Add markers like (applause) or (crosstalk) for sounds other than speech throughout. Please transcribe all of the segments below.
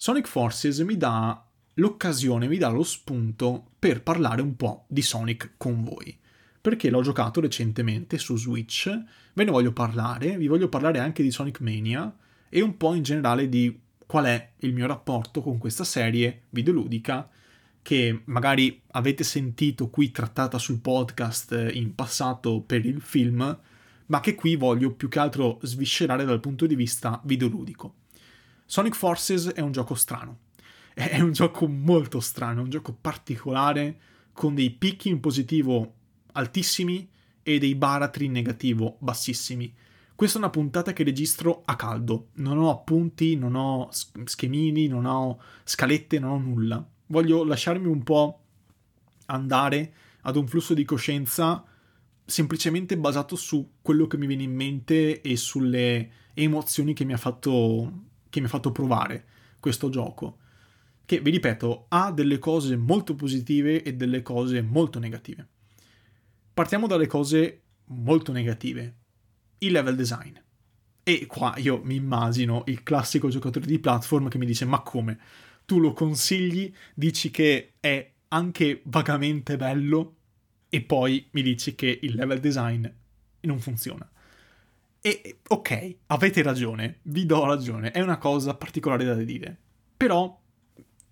Sonic Forces mi dà l'occasione, mi dà lo spunto per parlare un po' di Sonic con voi. Perché l'ho giocato recentemente su Switch, ve ne voglio parlare, vi voglio parlare anche di Sonic Mania e un po' in generale di qual è il mio rapporto con questa serie videoludica che magari avete sentito qui trattata sul podcast in passato per il film, ma che qui voglio più che altro sviscerare dal punto di vista videoludico. Sonic Forces è un gioco strano, è un gioco molto strano, è un gioco particolare, con dei picchi in positivo altissimi e dei baratri in negativo bassissimi. Questa è una puntata che registro a caldo, non ho appunti, non ho schemini, non ho scalette, non ho nulla. Voglio lasciarmi un po' andare ad un flusso di coscienza semplicemente basato su quello che mi viene in mente e sulle emozioni che mi ha fatto, che mi ha fatto provare questo gioco. Che, vi ripeto, ha delle cose molto positive e delle cose molto negative. Partiamo dalle cose molto negative il level design. E qua io mi immagino il classico giocatore di platform che mi dice: Ma come? Tu lo consigli, dici che è anche vagamente bello, e poi mi dici che il level design non funziona. E ok, avete ragione, vi do ragione, è una cosa particolare da dire. Però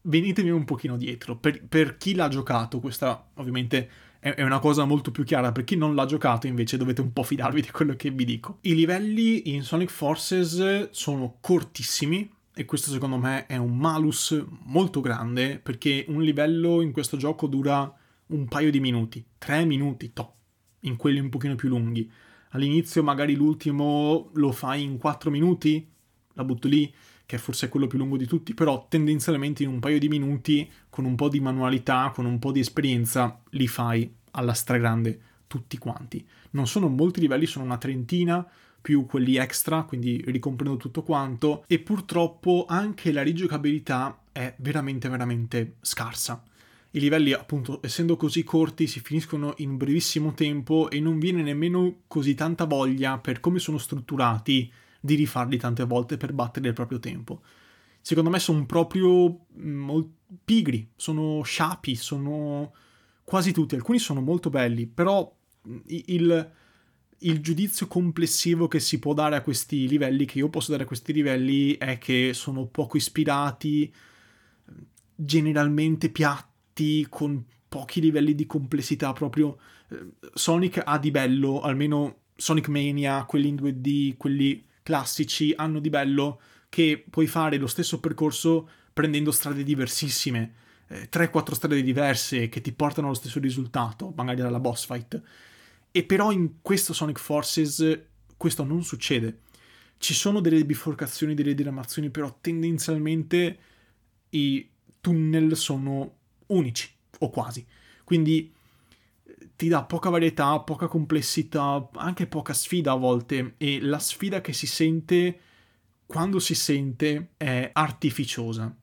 venitemi un pochino dietro. Per, per chi l'ha giocato, questa ovviamente è una cosa molto più chiara. Per chi non l'ha giocato, invece, dovete un po' fidarvi di quello che vi dico. I livelli in Sonic Forces sono cortissimi. E questo secondo me è un malus molto grande perché un livello in questo gioco dura un paio di minuti, tre minuti, top, in quelli un pochino più lunghi. All'inizio magari l'ultimo lo fai in quattro minuti, la butto lì, che forse è quello più lungo di tutti, però tendenzialmente in un paio di minuti, con un po' di manualità, con un po' di esperienza, li fai alla stragrande tutti quanti. Non sono molti livelli, sono una trentina, più quelli extra, quindi ricomprendo tutto quanto, e purtroppo anche la rigiocabilità è veramente, veramente scarsa. I livelli, appunto, essendo così corti, si finiscono in brevissimo tempo e non viene nemmeno così tanta voglia per come sono strutturati di rifarli tante volte per battere il proprio tempo. Secondo me sono proprio mm, pigri, sono sciapi, sono quasi tutti. Alcuni sono molto belli, però mm, il, il giudizio complessivo che si può dare a questi livelli, che io posso dare a questi livelli, è che sono poco ispirati, generalmente piatti, con pochi livelli di complessità proprio. Eh, Sonic ha di bello, almeno Sonic Mania, quelli in 2D, quelli classici hanno di bello che puoi fare lo stesso percorso prendendo strade diversissime, eh, 3-4 strade diverse che ti portano allo stesso risultato, magari dalla boss fight. E però in questo Sonic Forces questo non succede. Ci sono delle biforcazioni, delle diramazioni, però tendenzialmente i tunnel sono unici, o quasi. Quindi ti dà poca varietà, poca complessità, anche poca sfida a volte e la sfida che si sente quando si sente è artificiosa.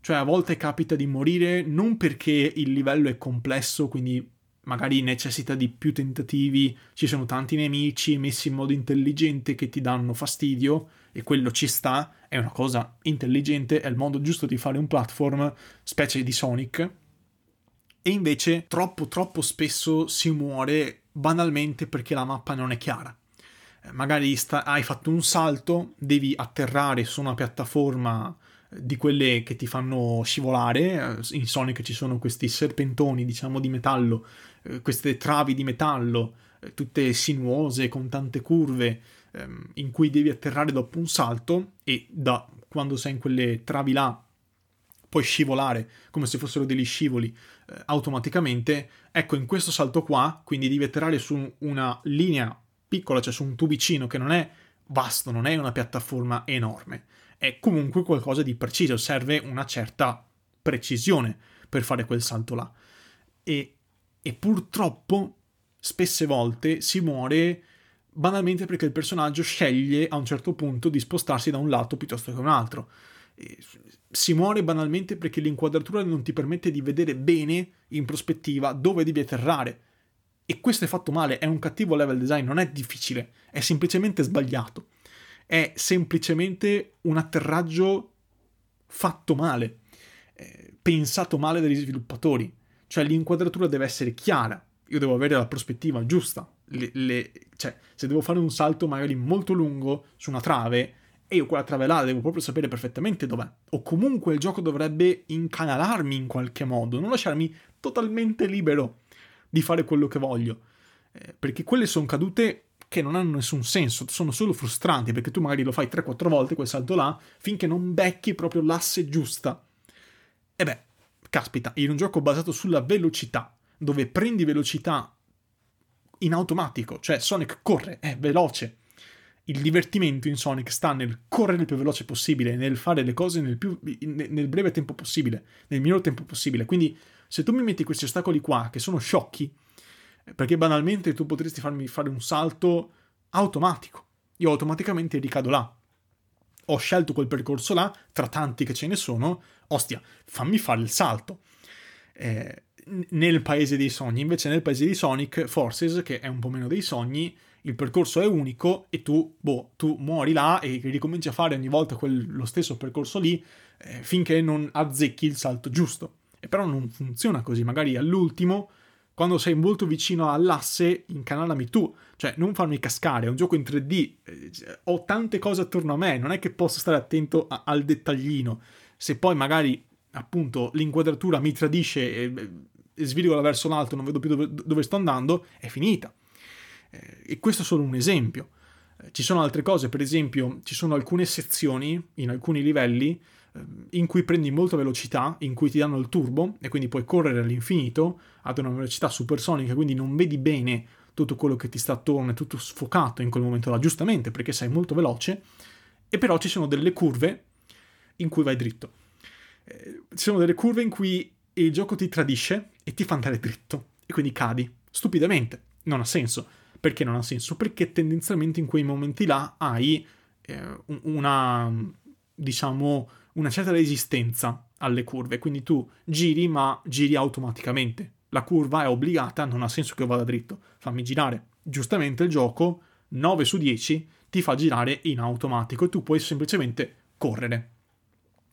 Cioè a volte capita di morire non perché il livello è complesso, quindi magari necessita di più tentativi, ci sono tanti nemici messi in modo intelligente che ti danno fastidio e quello ci sta, è una cosa intelligente, è il modo giusto di fare un platform, specie di Sonic, e invece troppo troppo spesso si muore banalmente perché la mappa non è chiara. Eh, magari sta- hai fatto un salto, devi atterrare su una piattaforma eh, di quelle che ti fanno scivolare. Eh, in Sonic ci sono questi serpentoni, diciamo, di metallo, queste travi di metallo, tutte sinuose, con tante curve, ehm, in cui devi atterrare dopo un salto e da quando sei in quelle travi là puoi scivolare come se fossero degli scivoli eh, automaticamente. Ecco, in questo salto qua, quindi devi atterrare su una linea piccola, cioè su un tubicino che non è vasto, non è una piattaforma enorme, è comunque qualcosa di preciso, serve una certa precisione per fare quel salto là. E, e purtroppo, spesse volte si muore banalmente perché il personaggio sceglie a un certo punto di spostarsi da un lato piuttosto che un altro si muore banalmente perché l'inquadratura non ti permette di vedere bene in prospettiva dove devi atterrare. E questo è fatto male, è un cattivo level design, non è difficile, è semplicemente sbagliato. È semplicemente un atterraggio fatto male, eh, pensato male dagli sviluppatori. Cioè l'inquadratura deve essere chiara, io devo avere la prospettiva giusta. Le, le, cioè, se devo fare un salto magari molto lungo su una trave, e io quella trave là devo proprio sapere perfettamente dov'è. O comunque il gioco dovrebbe incanalarmi in qualche modo, non lasciarmi totalmente libero di fare quello che voglio. Eh, perché quelle sono cadute che non hanno nessun senso, sono solo frustranti, perché tu magari lo fai 3-4 volte quel salto là, finché non becchi proprio l'asse giusta. E beh, caspita, in un gioco basato sulla velocità, dove prendi velocità in automatico, cioè Sonic corre, è veloce, il divertimento in Sonic sta nel correre il più veloce possibile, nel fare le cose nel, più, nel breve tempo possibile, nel minor tempo possibile. Quindi, se tu mi metti questi ostacoli qua, che sono sciocchi, perché banalmente tu potresti farmi fare un salto automatico, io automaticamente ricado là. Ho scelto quel percorso là, tra tanti che ce ne sono, ostia, fammi fare il salto. Eh, nel paese dei sogni, invece nel paese di Sonic Forces, che è un po' meno dei sogni, il percorso è unico e tu, boh, tu muori là e ricominci a fare ogni volta quel, lo stesso percorso lì eh, finché non azzecchi il salto giusto. E però non funziona così, magari all'ultimo, quando sei molto vicino all'asse, incanalami tu, cioè non farmi cascare, è un gioco in 3D, eh, ho tante cose attorno a me, non è che posso stare attento a, al dettaglino. Se poi magari appunto l'inquadratura mi tradisce e, svigola verso l'alto, non vedo più dove, dove sto andando, è finita. Eh, e questo è solo un esempio. Eh, ci sono altre cose, per esempio, ci sono alcune sezioni in alcuni livelli eh, in cui prendi molta velocità, in cui ti danno il turbo e quindi puoi correre all'infinito ad una velocità supersonica, quindi non vedi bene tutto quello che ti sta attorno, è tutto sfocato in quel momento là, giustamente perché sei molto veloce, e però ci sono delle curve in cui vai dritto. Eh, ci sono delle curve in cui il gioco ti tradisce e ti fa andare dritto, e quindi cadi, stupidamente, non ha senso perché non ha senso? Perché tendenzialmente in quei momenti là hai eh, una, diciamo, una certa resistenza alle curve, quindi tu giri ma giri automaticamente. La curva è obbligata, non ha senso che vada dritto, fammi girare. Giustamente il gioco 9 su 10 ti fa girare in automatico e tu puoi semplicemente correre.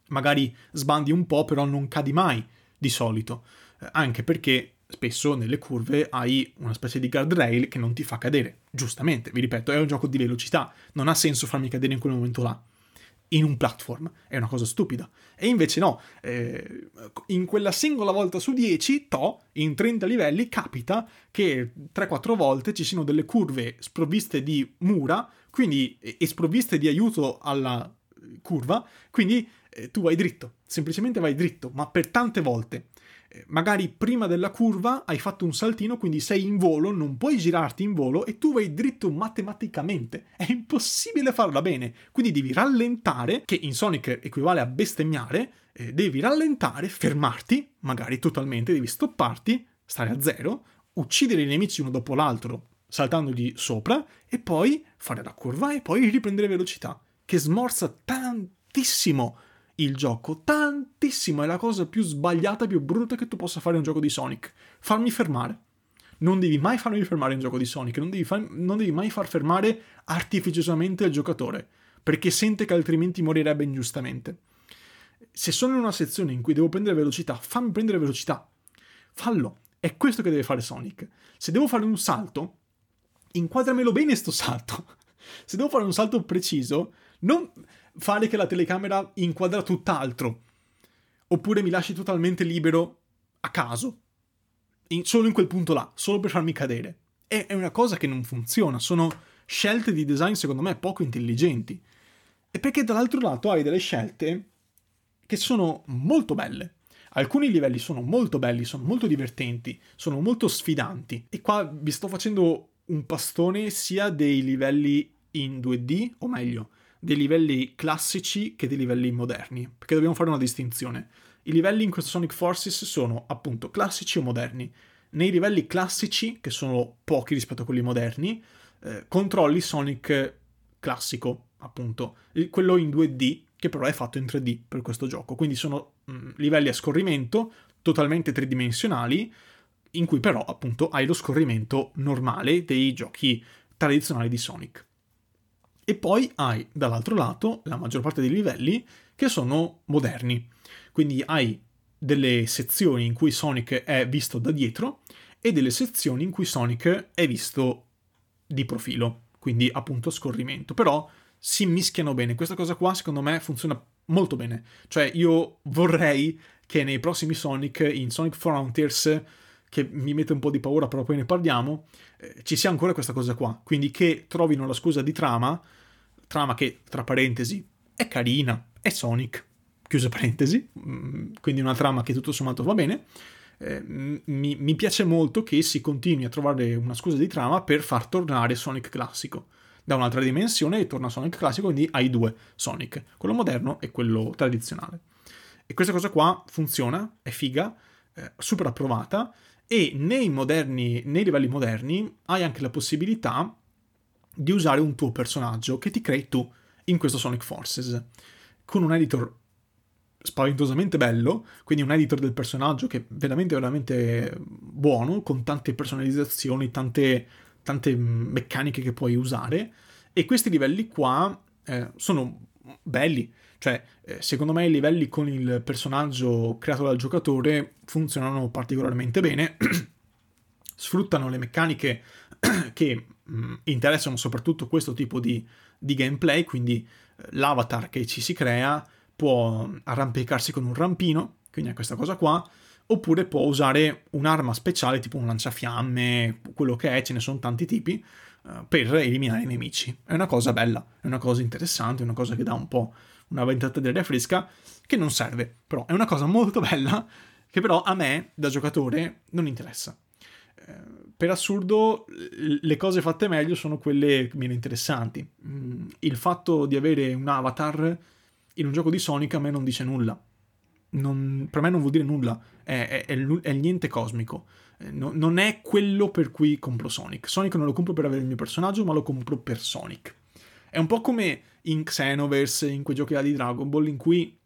Magari sbandi un po', però non cadi mai di solito, eh, anche perché spesso nelle curve hai una specie di guardrail che non ti fa cadere. Giustamente, vi ripeto, è un gioco di velocità, non ha senso farmi cadere in quel momento là. In un platform è una cosa stupida. E invece no, eh, in quella singola volta su 10, to, in 30 livelli, capita che 3-4 volte ci siano delle curve sprovviste di mura, quindi e sprovviste di aiuto alla curva, quindi eh, tu vai dritto, semplicemente vai dritto, ma per tante volte. Eh, magari prima della curva hai fatto un saltino, quindi sei in volo, non puoi girarti in volo e tu vai dritto matematicamente. È impossibile farla bene. Quindi devi rallentare, che in Sonic equivale a bestemmiare, eh, devi rallentare, fermarti, magari totalmente, devi stopparti, stare a zero, uccidere i nemici uno dopo l'altro saltandogli sopra e poi fare la curva e poi riprendere velocità, che smorza tantissimo il gioco tantissimo. È la cosa più sbagliata, più brutta che tu possa fare in un gioco di Sonic. Farmi fermare. Non devi mai farmi fermare in un gioco di Sonic, non devi, far, non devi mai far fermare artificiosamente il giocatore, perché sente che altrimenti morirebbe ingiustamente. Se sono in una sezione in cui devo prendere velocità, fammi prendere velocità. Fallo. È questo che deve fare Sonic. Se devo fare un salto, inquadramelo bene sto salto. (laughs) Se devo fare un salto preciso, non fare che la telecamera inquadra tutt'altro. Oppure mi lasci totalmente libero a caso. In, solo in quel punto là, solo per farmi cadere. È, è una cosa che non funziona, sono scelte di design secondo me poco intelligenti. E perché dall'altro lato hai delle scelte che sono molto belle. Alcuni livelli sono molto belli, sono molto divertenti, sono molto sfidanti. E qua vi sto facendo un pastone sia dei livelli in 2D, o meglio, dei livelli classici che dei livelli moderni, perché dobbiamo fare una distinzione. I livelli in questo Sonic Forces sono appunto classici o moderni. Nei livelli classici, che sono pochi rispetto a quelli moderni, eh, controlli Sonic classico, appunto, quello in 2D, che però è fatto in 3D per questo gioco. Quindi sono mh, mm, livelli a scorrimento, totalmente tridimensionali, in cui però appunto hai lo scorrimento normale dei giochi tradizionali di Sonic. E poi hai dall'altro lato la maggior parte dei livelli che sono moderni. Quindi hai delle sezioni in cui Sonic è visto da dietro e delle sezioni in cui Sonic è visto di profilo, quindi appunto scorrimento. Però si mischiano bene. Questa cosa qua secondo me funziona molto bene. Cioè io vorrei che nei prossimi Sonic, in Sonic Frontiers, che mi mette un po' di paura, però poi ne parliamo, eh, ci sia ancora questa cosa qua. Quindi che trovino la scusa di trama, trama che, tra parentesi, è carina, è Sonic, chiusa parentesi, mm, quindi una trama che tutto sommato va bene. Eh, mi, mi piace molto che si continui a trovare una scusa di trama per far tornare Sonic classico da un'altra dimensione e torna Sonic classico, quindi hai due Sonic, quello moderno e quello tradizionale. E questa cosa qua funziona, è figa, eh, super approvata e nei, moderni, nei livelli moderni hai anche la possibilità di usare un tuo personaggio che ti crei tu in questo Sonic Forces. Con un editor spaventosamente bello, quindi un editor del personaggio che è veramente veramente buono, con tante personalizzazioni, tante, tante meccaniche che puoi usare. E questi livelli qua eh, sono belli, cioè, eh, secondo me i livelli con il personaggio creato dal giocatore funzionano particolarmente bene, (clears throat) sfruttano le meccaniche (clears throat) che mh, mm, interessano soprattutto questo tipo di, di gameplay, quindi eh, l'avatar che ci si crea può arrampicarsi con un rampino, quindi è questa cosa qua, oppure può usare un'arma speciale tipo un lanciafiamme, quello che è, ce ne sono tanti tipi, uh, per eliminare i nemici. È una cosa bella, è una cosa interessante, è una cosa che dà un po' una ventata di aria fresca che non serve, però è una cosa molto bella che però a me da giocatore non interessa. Per assurdo, le cose fatte meglio sono quelle meno interessanti. Mm, il fatto di avere un avatar in un gioco di Sonic a me non dice nulla. Non, per me non vuol dire nulla, è, è, è, è niente cosmico. Eh, no, non è quello per cui compro Sonic. Sonic non lo compro per avere il mio personaggio, ma lo compro per Sonic. È un po' come in Xenoverse, in quei giochi di Dragon Ball, in cui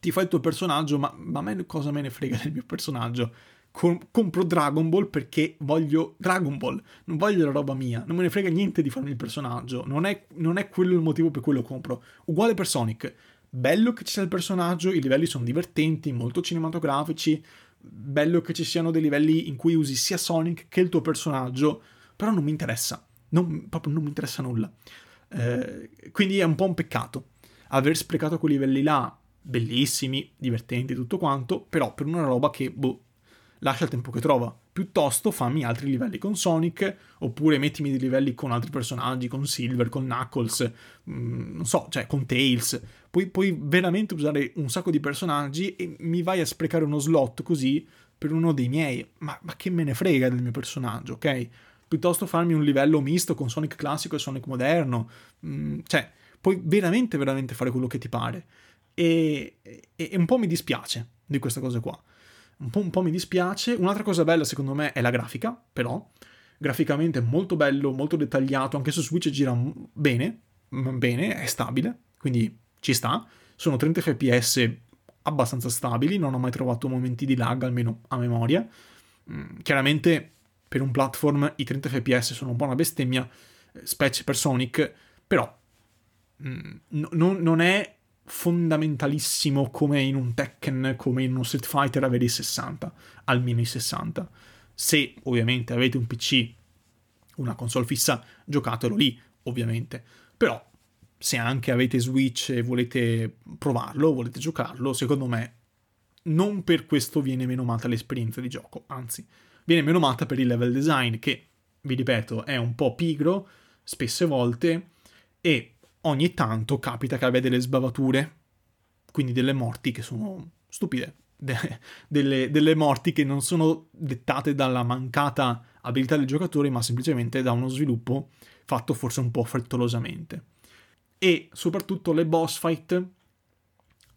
ti fai il tuo personaggio, ma, ma a me cosa me ne frega del mio personaggio? Com- compro Dragon Ball perché voglio Dragon Ball, non voglio la roba mia, non me ne frega niente di farmi il personaggio, non è, non è quello il motivo per cui lo compro. Uguale per Sonic, bello che ci sia il personaggio, i livelli sono divertenti, molto cinematografici, bello che ci siano dei livelli in cui usi sia Sonic che il tuo personaggio, però non mi interessa, non, proprio non mi interessa nulla. Eh, quindi è un po' un peccato. Aver sprecato quei livelli là, bellissimi, divertenti, tutto quanto, però per una roba che, boh, lascia il tempo che trova. Piuttosto fammi altri livelli con Sonic, oppure mettimi dei livelli con altri personaggi, con Silver, con Knuckles, mh, mm, non so, cioè con Tails. Puoi, puoi veramente usare un sacco di personaggi e mi vai a sprecare uno slot così per uno dei miei. Ma, ma che me ne frega del mio personaggio, ok? piuttosto farmi un livello misto con Sonic classico e Sonic moderno. Mm, cioè, puoi veramente, veramente fare quello che ti pare. E, e, e, un po' mi dispiace di questa cosa qua. Un po', un po' mi dispiace. Un'altra cosa bella, secondo me, è la grafica, però. Graficamente molto bello, molto dettagliato. Anche su Switch gira bene. Bene, è stabile. Quindi ci sta. Sono 30 fps abbastanza stabili. Non ho mai trovato momenti di lag, almeno a memoria. Mm, chiaramente per un platform i 30 fps sono un po' una bestemmia, eh, specie per Sonic, però mm, non, non è fondamentalissimo come in un Tekken, come in uno Street Fighter avere i 60, almeno i 60. Se ovviamente avete un PC, una console fissa, giocatelo lì, ovviamente. Però se anche avete Switch e volete provarlo, volete giocarlo, secondo me non per questo viene menomata l'esperienza di gioco, anzi viene menomata per il level design che, vi ripeto, è un po' pigro spesse volte e ogni tanto capita che abbia delle sbavature, quindi delle morti che sono stupide, de- delle, delle morti che non sono dettate dalla mancata abilità del giocatore, ma semplicemente da uno sviluppo fatto forse un po' frettolosamente. E soprattutto le boss fight,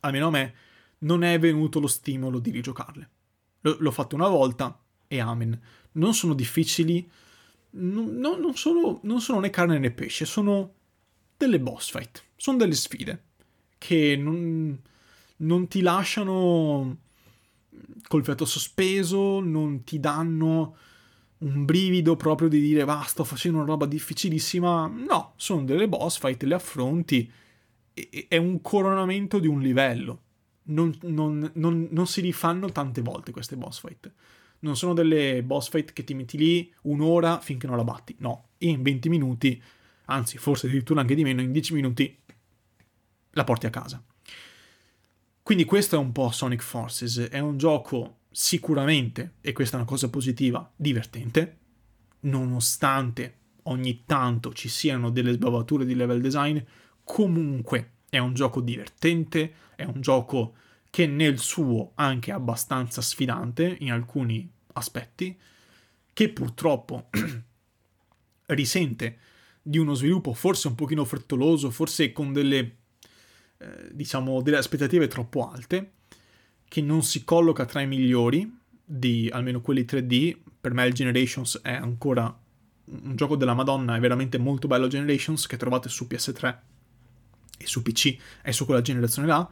almeno a me, non è venuto lo stimolo di rigiocarle. L- l'ho fatto una volta, e Amen. Non sono difficili, non, non, sono, non sono né carne né pesce, sono delle boss fight, sono delle sfide che non, non ti lasciano col fiato sospeso, non ti danno un brivido proprio di dire va, sto facendo una roba difficilissima. No, sono delle boss fight, le affronti. E- è un coronamento di un livello. Non, non, non, non, si rifanno tante volte queste boss fight. Non sono delle boss fight che ti metti lì un'ora finché non la batti. No, in 20 minuti, anzi, forse addirittura anche di meno, in 10 minuti la porti a casa. Quindi questo è un po' Sonic Forces. È un gioco sicuramente, e questa è una cosa positiva, divertente, nonostante ogni tanto ci siano delle sbavature di level design, comunque è un gioco divertente, è un gioco che nel suo anche abbastanza sfidante in alcuni aspetti, che purtroppo (clears throat) risente di uno sviluppo forse un pochino frettoloso, forse con delle eh, diciamo delle aspettative troppo alte, che non si colloca tra i migliori di almeno quelli 3D. Per me il Generations è ancora un gioco della Madonna, è veramente molto bello Generations che trovate su PS3 e su PC e su quella generazione là.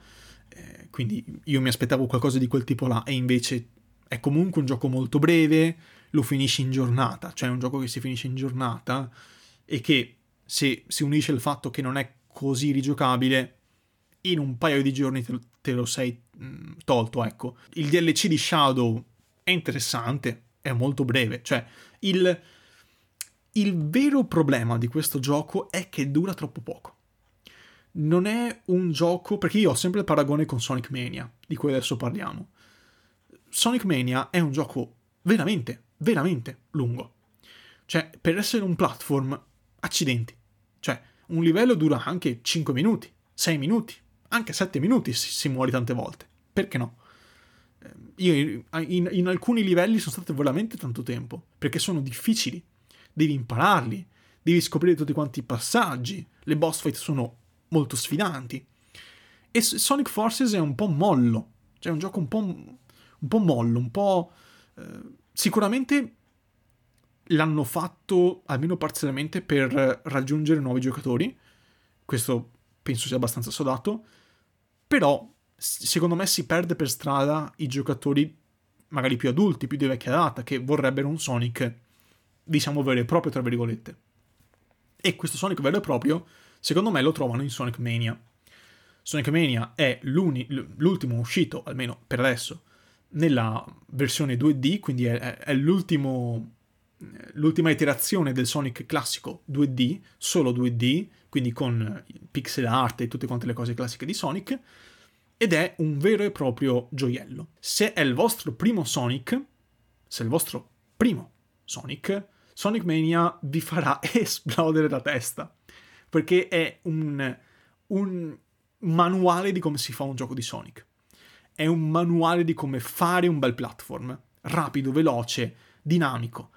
Eh, quindi io mi aspettavo qualcosa di quel tipo là e invece è comunque un gioco molto breve, lo finisci in giornata, cioè è un gioco che si finisce in giornata e che se si unisce il fatto che non è così rigiocabile, in un paio di giorni te, te lo sei mm, tolto, ecco. Il DLC di Shadow è interessante, è molto breve, cioè il, il vero problema di questo gioco è che dura troppo poco. Non è un gioco, perché io ho sempre il paragone con Sonic Mania, di cui adesso parliamo. Sonic Mania è un gioco veramente, veramente lungo. Cioè, per essere un platform, accidenti. Cioè, un livello dura anche 5 minuti, 6 minuti, anche 7 minuti si, si muore tante volte. Perché no? Eh, io in, in, alcuni livelli sono stato veramente tanto tempo, perché sono difficili. Devi impararli, devi scoprire tutti quanti i passaggi, le boss fight sono molto sfidanti. E Sonic Forces è un po' mollo, cioè è un gioco un po', un po mollo, un po'... Eh, sicuramente l'hanno fatto, almeno parzialmente, per raggiungere nuovi giocatori. Questo penso sia abbastanza sodato. Però, secondo me, si perde per strada i giocatori magari più adulti, più di vecchia data, che vorrebbero un Sonic, diciamo, vero e proprio, tra virgolette. E questo Sonic vero e proprio, secondo me, lo trovano in Sonic Mania. Sonic Mania è l'ultimo uscito, almeno per adesso, nella versione 2D, quindi è, è l'ultimo, l'ultima iterazione del Sonic classico 2D, solo 2D, quindi con pixel art e tutte quante le cose classiche di Sonic, ed è un vero e proprio gioiello. Se è il vostro primo Sonic, se è il vostro primo Sonic, Sonic Mania vi farà (laughs) esplodere la testa, perché è un, un manuale di come si fa un gioco di Sonic. È un manuale di come fare un bel platform, rapido, veloce, dinamico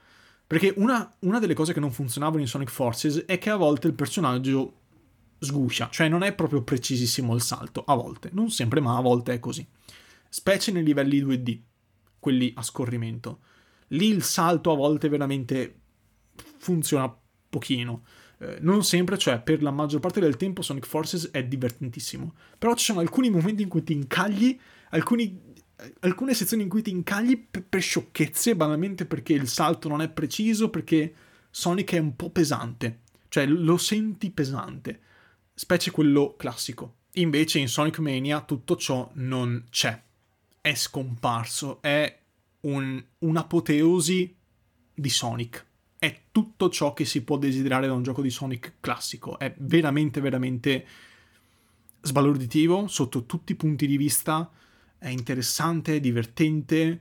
perché una, una, delle cose che non funzionavano in Sonic Forces è che a volte il personaggio sguscia, cioè non è proprio precisissimo il salto, a volte, non sempre, ma a volte è così. Specie nei livelli 2D, quelli a scorrimento. Lì il salto a volte veramente funziona pochino. Eh, non sempre, cioè per la maggior parte del tempo Sonic Forces è divertentissimo. Però ci sono alcuni momenti in cui ti incagli, alcuni alcune sezioni in cui ti incagli per, per sciocchezze, banalmente perché il salto non è preciso, perché Sonic è un po' pesante, cioè lo senti pesante, specie quello classico. Invece in Sonic Mania tutto ciò non c'è, è scomparso, è un, un'apoteosi di Sonic. È tutto ciò che si può desiderare da un gioco di Sonic classico. È veramente, veramente sbalorditivo sotto tutti i punti di vista è interessante, è divertente,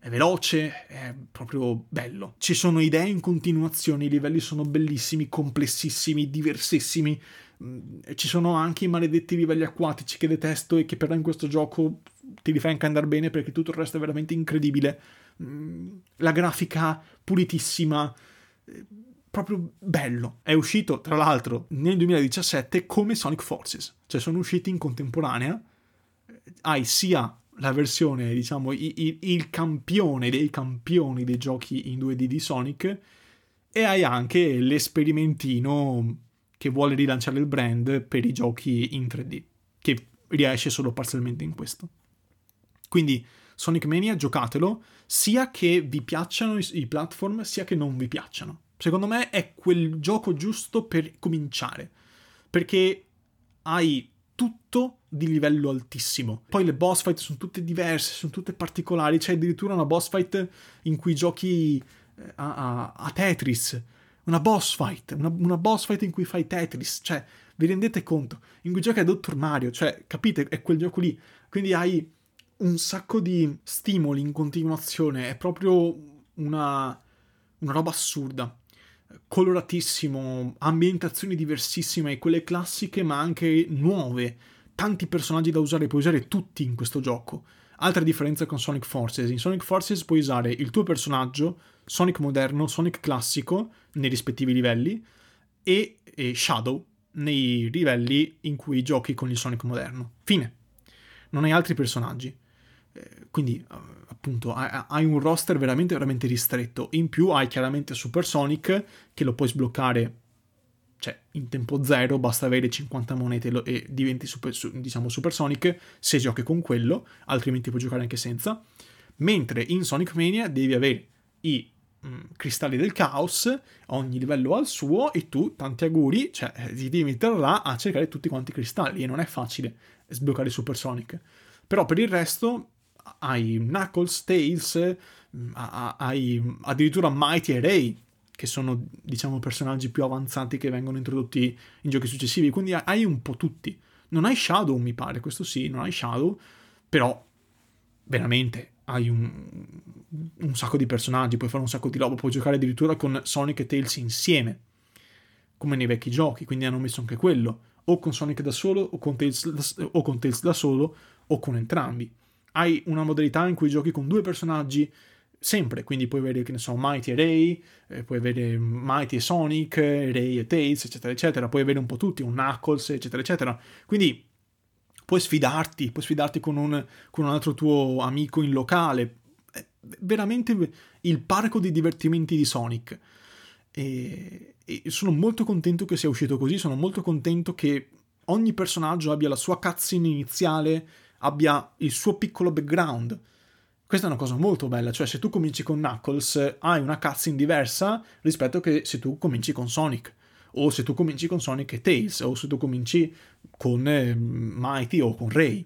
è veloce, è proprio bello. Ci sono idee in continuazione, i livelli sono bellissimi, complessissimi, diversissimi. Mm, ci sono anche i maledetti livelli acquatici che detesto e che però in questo gioco ti li fai anche andare bene perché tutto il resto è veramente incredibile. Mm, la grafica pulitissima, eh, proprio bello. È uscito, tra l'altro, nel 2017 come Sonic Forces, cioè sono usciti in contemporanea hai sia la versione, diciamo, il, il, campione dei campioni dei giochi in 2D di Sonic e hai anche l'esperimentino che vuole rilanciare il brand per i giochi in 3D, che riesce solo parzialmente in questo. Quindi Sonic Mania giocatelo, sia che vi piacciono i, platform, sia che non vi piacciono. Secondo me è quel gioco giusto per cominciare, perché hai tutto di livello altissimo. Poi le boss fight sono tutte diverse, sono tutte particolari. C'è addirittura una boss fight in cui giochi eh, a, a, a Tetris. Una boss fight, una, una, boss fight in cui fai Tetris. Cioè, vi rendete conto? In cui giochi a Dottor Mario. Cioè, capite? È quel gioco lì. Quindi hai un sacco di stimoli in continuazione. È proprio una, una roba assurda coloratissimo, ambientazioni diversissime, quelle classiche ma anche nuove, tanti personaggi da usare, puoi usare tutti in questo gioco. Altra differenza con Sonic Forces, in Sonic Forces puoi usare il tuo personaggio, Sonic moderno, Sonic classico, nei rispettivi livelli, e, e Shadow nei livelli in cui giochi con il Sonic moderno. Fine. Non hai altri personaggi. Eh, quindi appunto hai un roster veramente veramente ristretto. In più hai chiaramente Super Sonic che lo puoi sbloccare cioè in tempo zero basta avere 50 monete e diventi super, diciamo Super Sonic se giochi con quello altrimenti puoi giocare anche senza. Mentre in Sonic Mania devi avere i mm, cristalli del caos ogni livello ha il suo e tu tanti auguri cioè ti devi mettere là a cercare tutti quanti i cristalli e non è facile sbloccare Super Sonic però per il resto hai Knuckles, Tails, mm, hai addirittura Mighty e Ray, che sono, diciamo, personaggi più avanzati che vengono introdotti in giochi successivi, quindi hai un po' tutti. Non hai Shadow, mi pare, questo sì, non hai Shadow, però veramente hai un, un sacco di personaggi, puoi fare un sacco di roba, puoi giocare addirittura con Sonic e Tails insieme, come nei vecchi giochi, quindi hanno messo anche quello, o con Sonic da solo, o con Tails o con Tails da solo, o con entrambi hai una modalità in cui giochi con due personaggi sempre, quindi puoi avere, che ne so, Mighty e Ray, eh, puoi avere Mighty e Sonic, Ray e Tails, eccetera, eccetera, puoi avere un po' tutti, un Knuckles, eccetera, eccetera. Quindi puoi sfidarti, puoi sfidarti con un, con un altro tuo amico in locale. È veramente il parco di divertimenti di Sonic. E, e sono molto contento che sia uscito così, sono molto contento che ogni personaggio abbia la sua cutscene iniziale abbia il suo piccolo background. Questa è una cosa molto bella, cioè se tu cominci con Knuckles hai una cutscene diversa rispetto che se tu cominci con Sonic, o se tu cominci con Sonic e Tails, o se tu cominci con eh, Mighty o con Ray.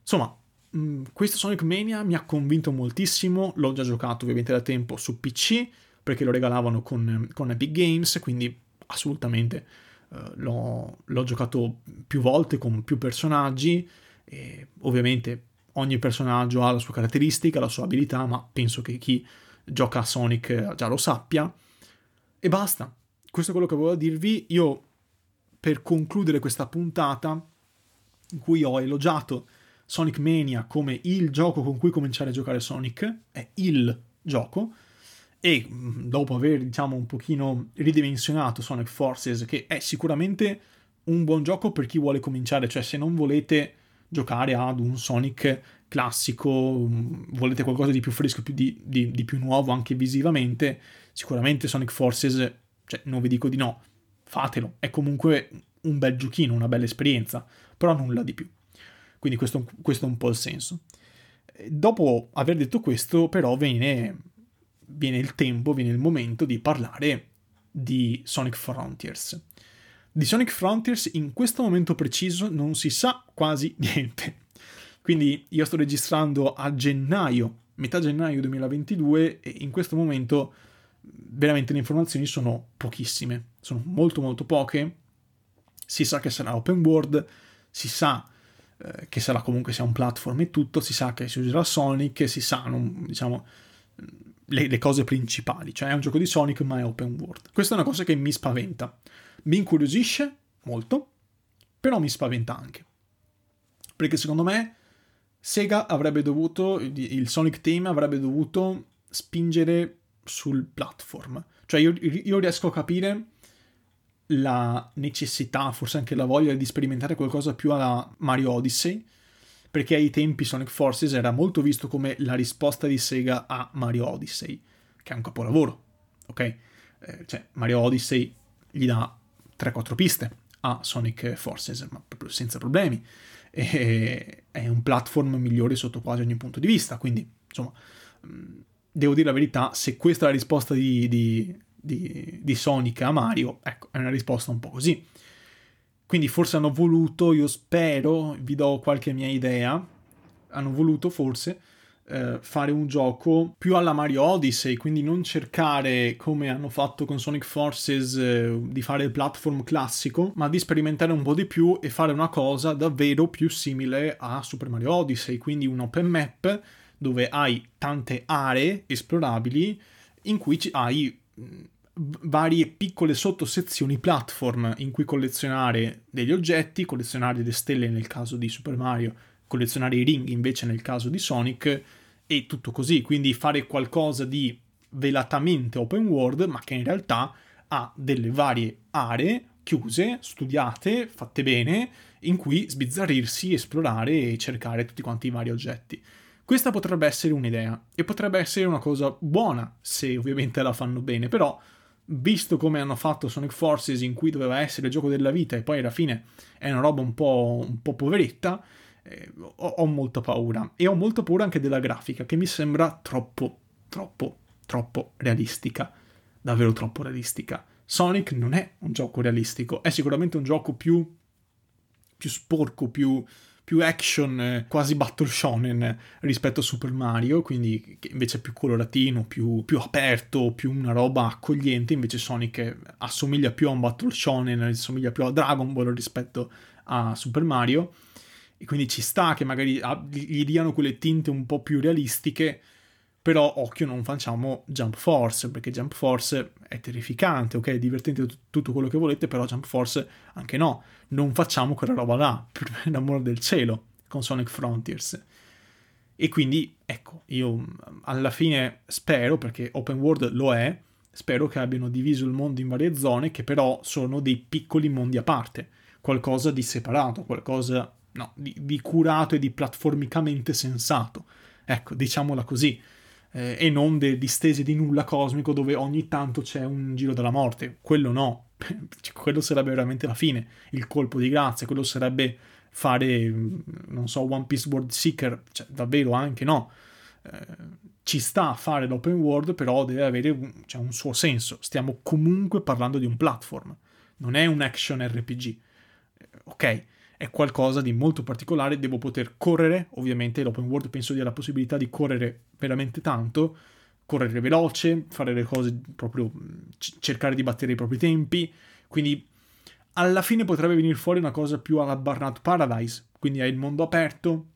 Insomma, mh, mm, questo Sonic Mania mi ha convinto moltissimo, l'ho già giocato ovviamente da tempo su PC, perché lo regalavano con, con Epic Games, quindi assolutamente uh, l'ho, l'ho giocato più volte con più personaggi, e ovviamente ogni personaggio ha la sua caratteristica, la sua abilità, ma penso che chi gioca a Sonic già lo sappia. E basta. Questo è quello che volevo dirvi. Io, per concludere questa puntata, in cui ho elogiato Sonic Mania come il gioco con cui cominciare a giocare Sonic, è il gioco, e mm, dopo aver, diciamo, un pochino ridimensionato Sonic Forces, che è sicuramente un buon gioco per chi vuole cominciare, cioè se non volete giocare ad un Sonic classico, volete qualcosa di più fresco, di, di, di più nuovo anche visivamente, sicuramente Sonic Forces, cioè non vi dico di no, fatelo, è comunque un bel giochino, una bella esperienza, però nulla di più. Quindi questo, questo è un po' il senso. Dopo aver detto questo, però, viene, viene il tempo, viene il momento di parlare di Sonic Frontiers. Di Sonic Frontiers in questo momento preciso non si sa quasi (laughs) niente. Quindi io sto registrando a gennaio, metà gennaio 2022 e in questo momento veramente le informazioni sono pochissime, sono molto molto poche. Si sa che sarà open world, si sa eh, che sarà comunque sia un platform e tutto, si sa che si userà Sonic, si sanno, diciamo, le, le cose principali, cioè è un gioco di Sonic ma è open world. Questa è una cosa che mi spaventa mi incuriosisce molto, però mi spaventa anche. Perché secondo me Sega avrebbe dovuto, il Sonic Team avrebbe dovuto spingere sul platform. Cioè io, io riesco a capire la necessità, forse anche la voglia di sperimentare qualcosa più alla Mario Odyssey, perché ai tempi Sonic Forces era molto visto come la risposta di Sega a Mario Odyssey, che è un capolavoro, ok? Eh, cioè Mario Odyssey gli dà 3-4 piste a Sonic Forces, ma proprio senza problemi. E, è un platform migliore sotto quasi ogni punto di vista, quindi insomma, mm, devo dire la verità, se questa è la risposta di, di, di, di Sonic a Mario, ecco, è una risposta un po' così. Quindi forse hanno voluto, io spero, vi do qualche mia idea, hanno voluto forse eh, fare un gioco più alla Mario Odyssey, quindi non cercare come hanno fatto con Sonic Forces eh, di fare il platform classico, ma di sperimentare un po' di più e fare una cosa davvero più simile a Super Mario Odyssey, quindi un open map dove hai tante aree esplorabili in cui hai varie piccole sottosezioni platform in cui collezionare degli oggetti, collezionare delle stelle nel caso di Super Mario, collezionare i ring invece nel caso di Sonic e tutto così, quindi fare qualcosa di velatamente open world ma che in realtà ha delle varie aree chiuse, studiate, fatte bene, in cui sbizzarrirsi, esplorare e cercare tutti quanti i vari oggetti. Questa potrebbe essere un'idea e potrebbe essere una cosa buona se ovviamente la fanno bene, però visto come hanno fatto Sonic Forces in cui doveva essere il gioco della vita e poi alla fine è una roba un po', un po poveretta, eh, ho, ho molta paura. E ho molta paura anche della grafica, che mi sembra troppo, troppo, troppo realistica. Davvero troppo realistica. Sonic non è un gioco realistico, è sicuramente un gioco più, più sporco, più, più action, eh, quasi battle shonen rispetto a Super Mario, quindi che invece è più coloratino, più, più aperto, più una roba accogliente, invece Sonic assomiglia più a un battle shonen, assomiglia più a Dragon Ball rispetto a Super Mario. E quindi ci sta che magari gli diano quelle tinte un po' più realistiche, però occhio non facciamo Jump Force, perché Jump Force è terrificante, ok, è divertente tutto quello che volete, però Jump Force anche no, non facciamo quella roba là, (laughs) per l'amore del cielo, con Sonic Frontiers. E quindi, ecco, io alla fine spero, perché open world lo è, spero che abbiano diviso il mondo in varie zone, che però sono dei piccoli mondi a parte, qualcosa di separato, qualcosa no, di, di, curato e di platformicamente sensato. Ecco, diciamola così. Eh, e non de, distese di nulla cosmico dove ogni tanto c'è un giro della morte. Quello no. (laughs) quello sarebbe veramente la fine. Il colpo di grazia. Quello sarebbe fare, non so, One Piece World Seeker. Cioè, davvero anche no. Eh, ci sta a fare l'open world, però deve avere un, cioè, un suo senso. Stiamo comunque parlando di un platform. Non è un action RPG. Eh, ok è qualcosa di molto particolare, devo poter correre, ovviamente l'open world penso dia la possibilità di correre veramente tanto, correre veloce, fare le cose proprio, c- cercare di battere i propri tempi, quindi alla fine potrebbe venire fuori una cosa più alla Burnout Paradise, quindi hai il mondo aperto,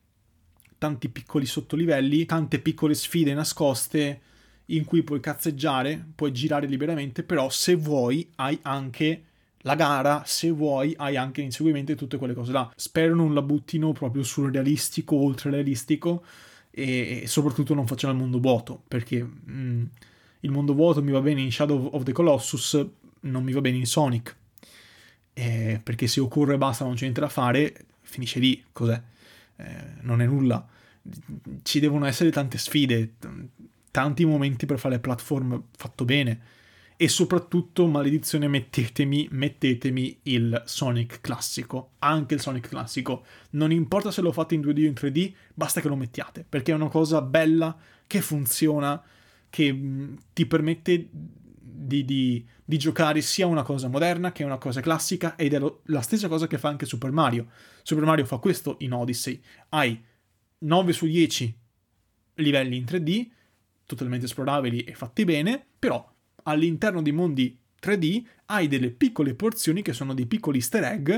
tanti piccoli sottolivelli, tante piccole sfide nascoste in cui puoi cazzeggiare, puoi girare liberamente, però se vuoi hai anche la gara, se vuoi, hai anche l'inseguimento e tutte quelle cose là. Spero non la buttino proprio sul realistico, oltre realistico, e, e soprattutto non facciano il mondo vuoto, perché mm, il mondo vuoto mi va bene in Shadow of the Colossus, non mi va bene in Sonic. Eh, perché se occorre e basta, non c'è niente da fare, finisce lì, cos'è? Eh, non è nulla. Ci devono essere tante sfide, t- tanti momenti per fare platform fatto bene e soprattutto, maledizione, mettetemi, mettetemi il Sonic classico, anche il Sonic classico. Non importa se lo fate in 2D o in 3D, basta che lo mettiate, perché è una cosa bella, che funziona, che mm, ti permette di, di, di, giocare sia una cosa moderna che una cosa classica ed è lo, la stessa cosa che fa anche Super Mario. Super Mario fa questo in Odyssey. Hai 9 su 10 livelli in 3D, totalmente esplorabili e fatti bene, però all'interno di mondi 3D hai delle piccole porzioni che sono dei piccoli easter egg,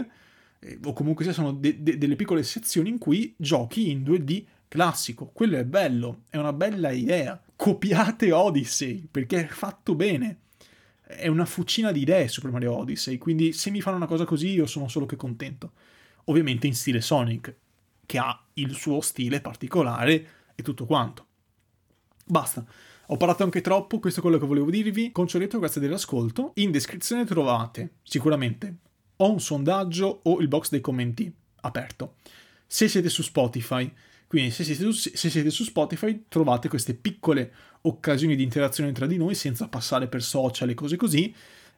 eh, o comunque sono de- de- delle piccole sezioni in cui giochi in 2D classico. Quello è bello, è una bella idea. Copiate Odyssey, perché è fatto bene. È una fucina di idee Super Mario Odyssey, quindi se mi fanno una cosa così io sono solo che contento. Ovviamente in stile Sonic, che ha il suo stile particolare e tutto quanto. Basta. Ho parlato anche troppo, questo è quello che volevo dirvi. Concedetelo, grazie dell'ascolto. In descrizione trovate sicuramente o un sondaggio o il box dei commenti aperto. Se siete su Spotify, quindi se siete, su, se siete su Spotify trovate queste piccole occasioni di interazione tra di noi senza passare per social e cose così.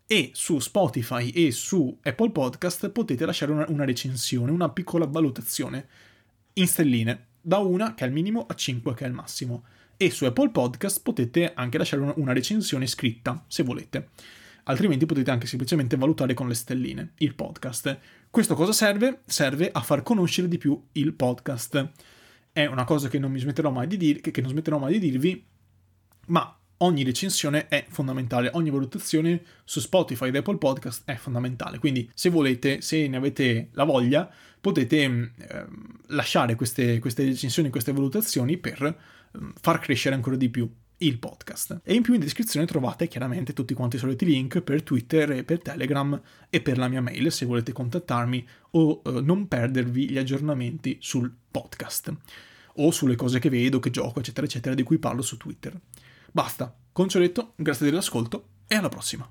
E su Spotify e su Apple Podcast potete lasciare una, una recensione, una piccola valutazione in stelline, da una che è il minimo a 5 che è il massimo. E su Apple Podcast potete anche lasciare una recensione scritta, se volete. Altrimenti potete anche semplicemente valutare con le stelline il podcast. Questo cosa serve? Serve a far conoscere di più il podcast. È una cosa che non mi smetterò mai di, dir- che non smetterò mai di dirvi, ma ogni recensione è fondamentale, ogni valutazione su Spotify ed Apple Podcast è fondamentale. Quindi se volete, se ne avete la voglia, potete eh, lasciare queste, queste, recensioni, queste valutazioni per far crescere ancora di più il podcast. E in più in descrizione trovate chiaramente tutti quanti i soliti link per Twitter per Telegram e per la mia mail se volete contattarmi o eh, non perdervi gli aggiornamenti sul podcast o sulle cose che vedo, che gioco, eccetera, eccetera, di cui parlo su Twitter. Basta, con ciò detto, grazie dell'ascolto e alla prossima.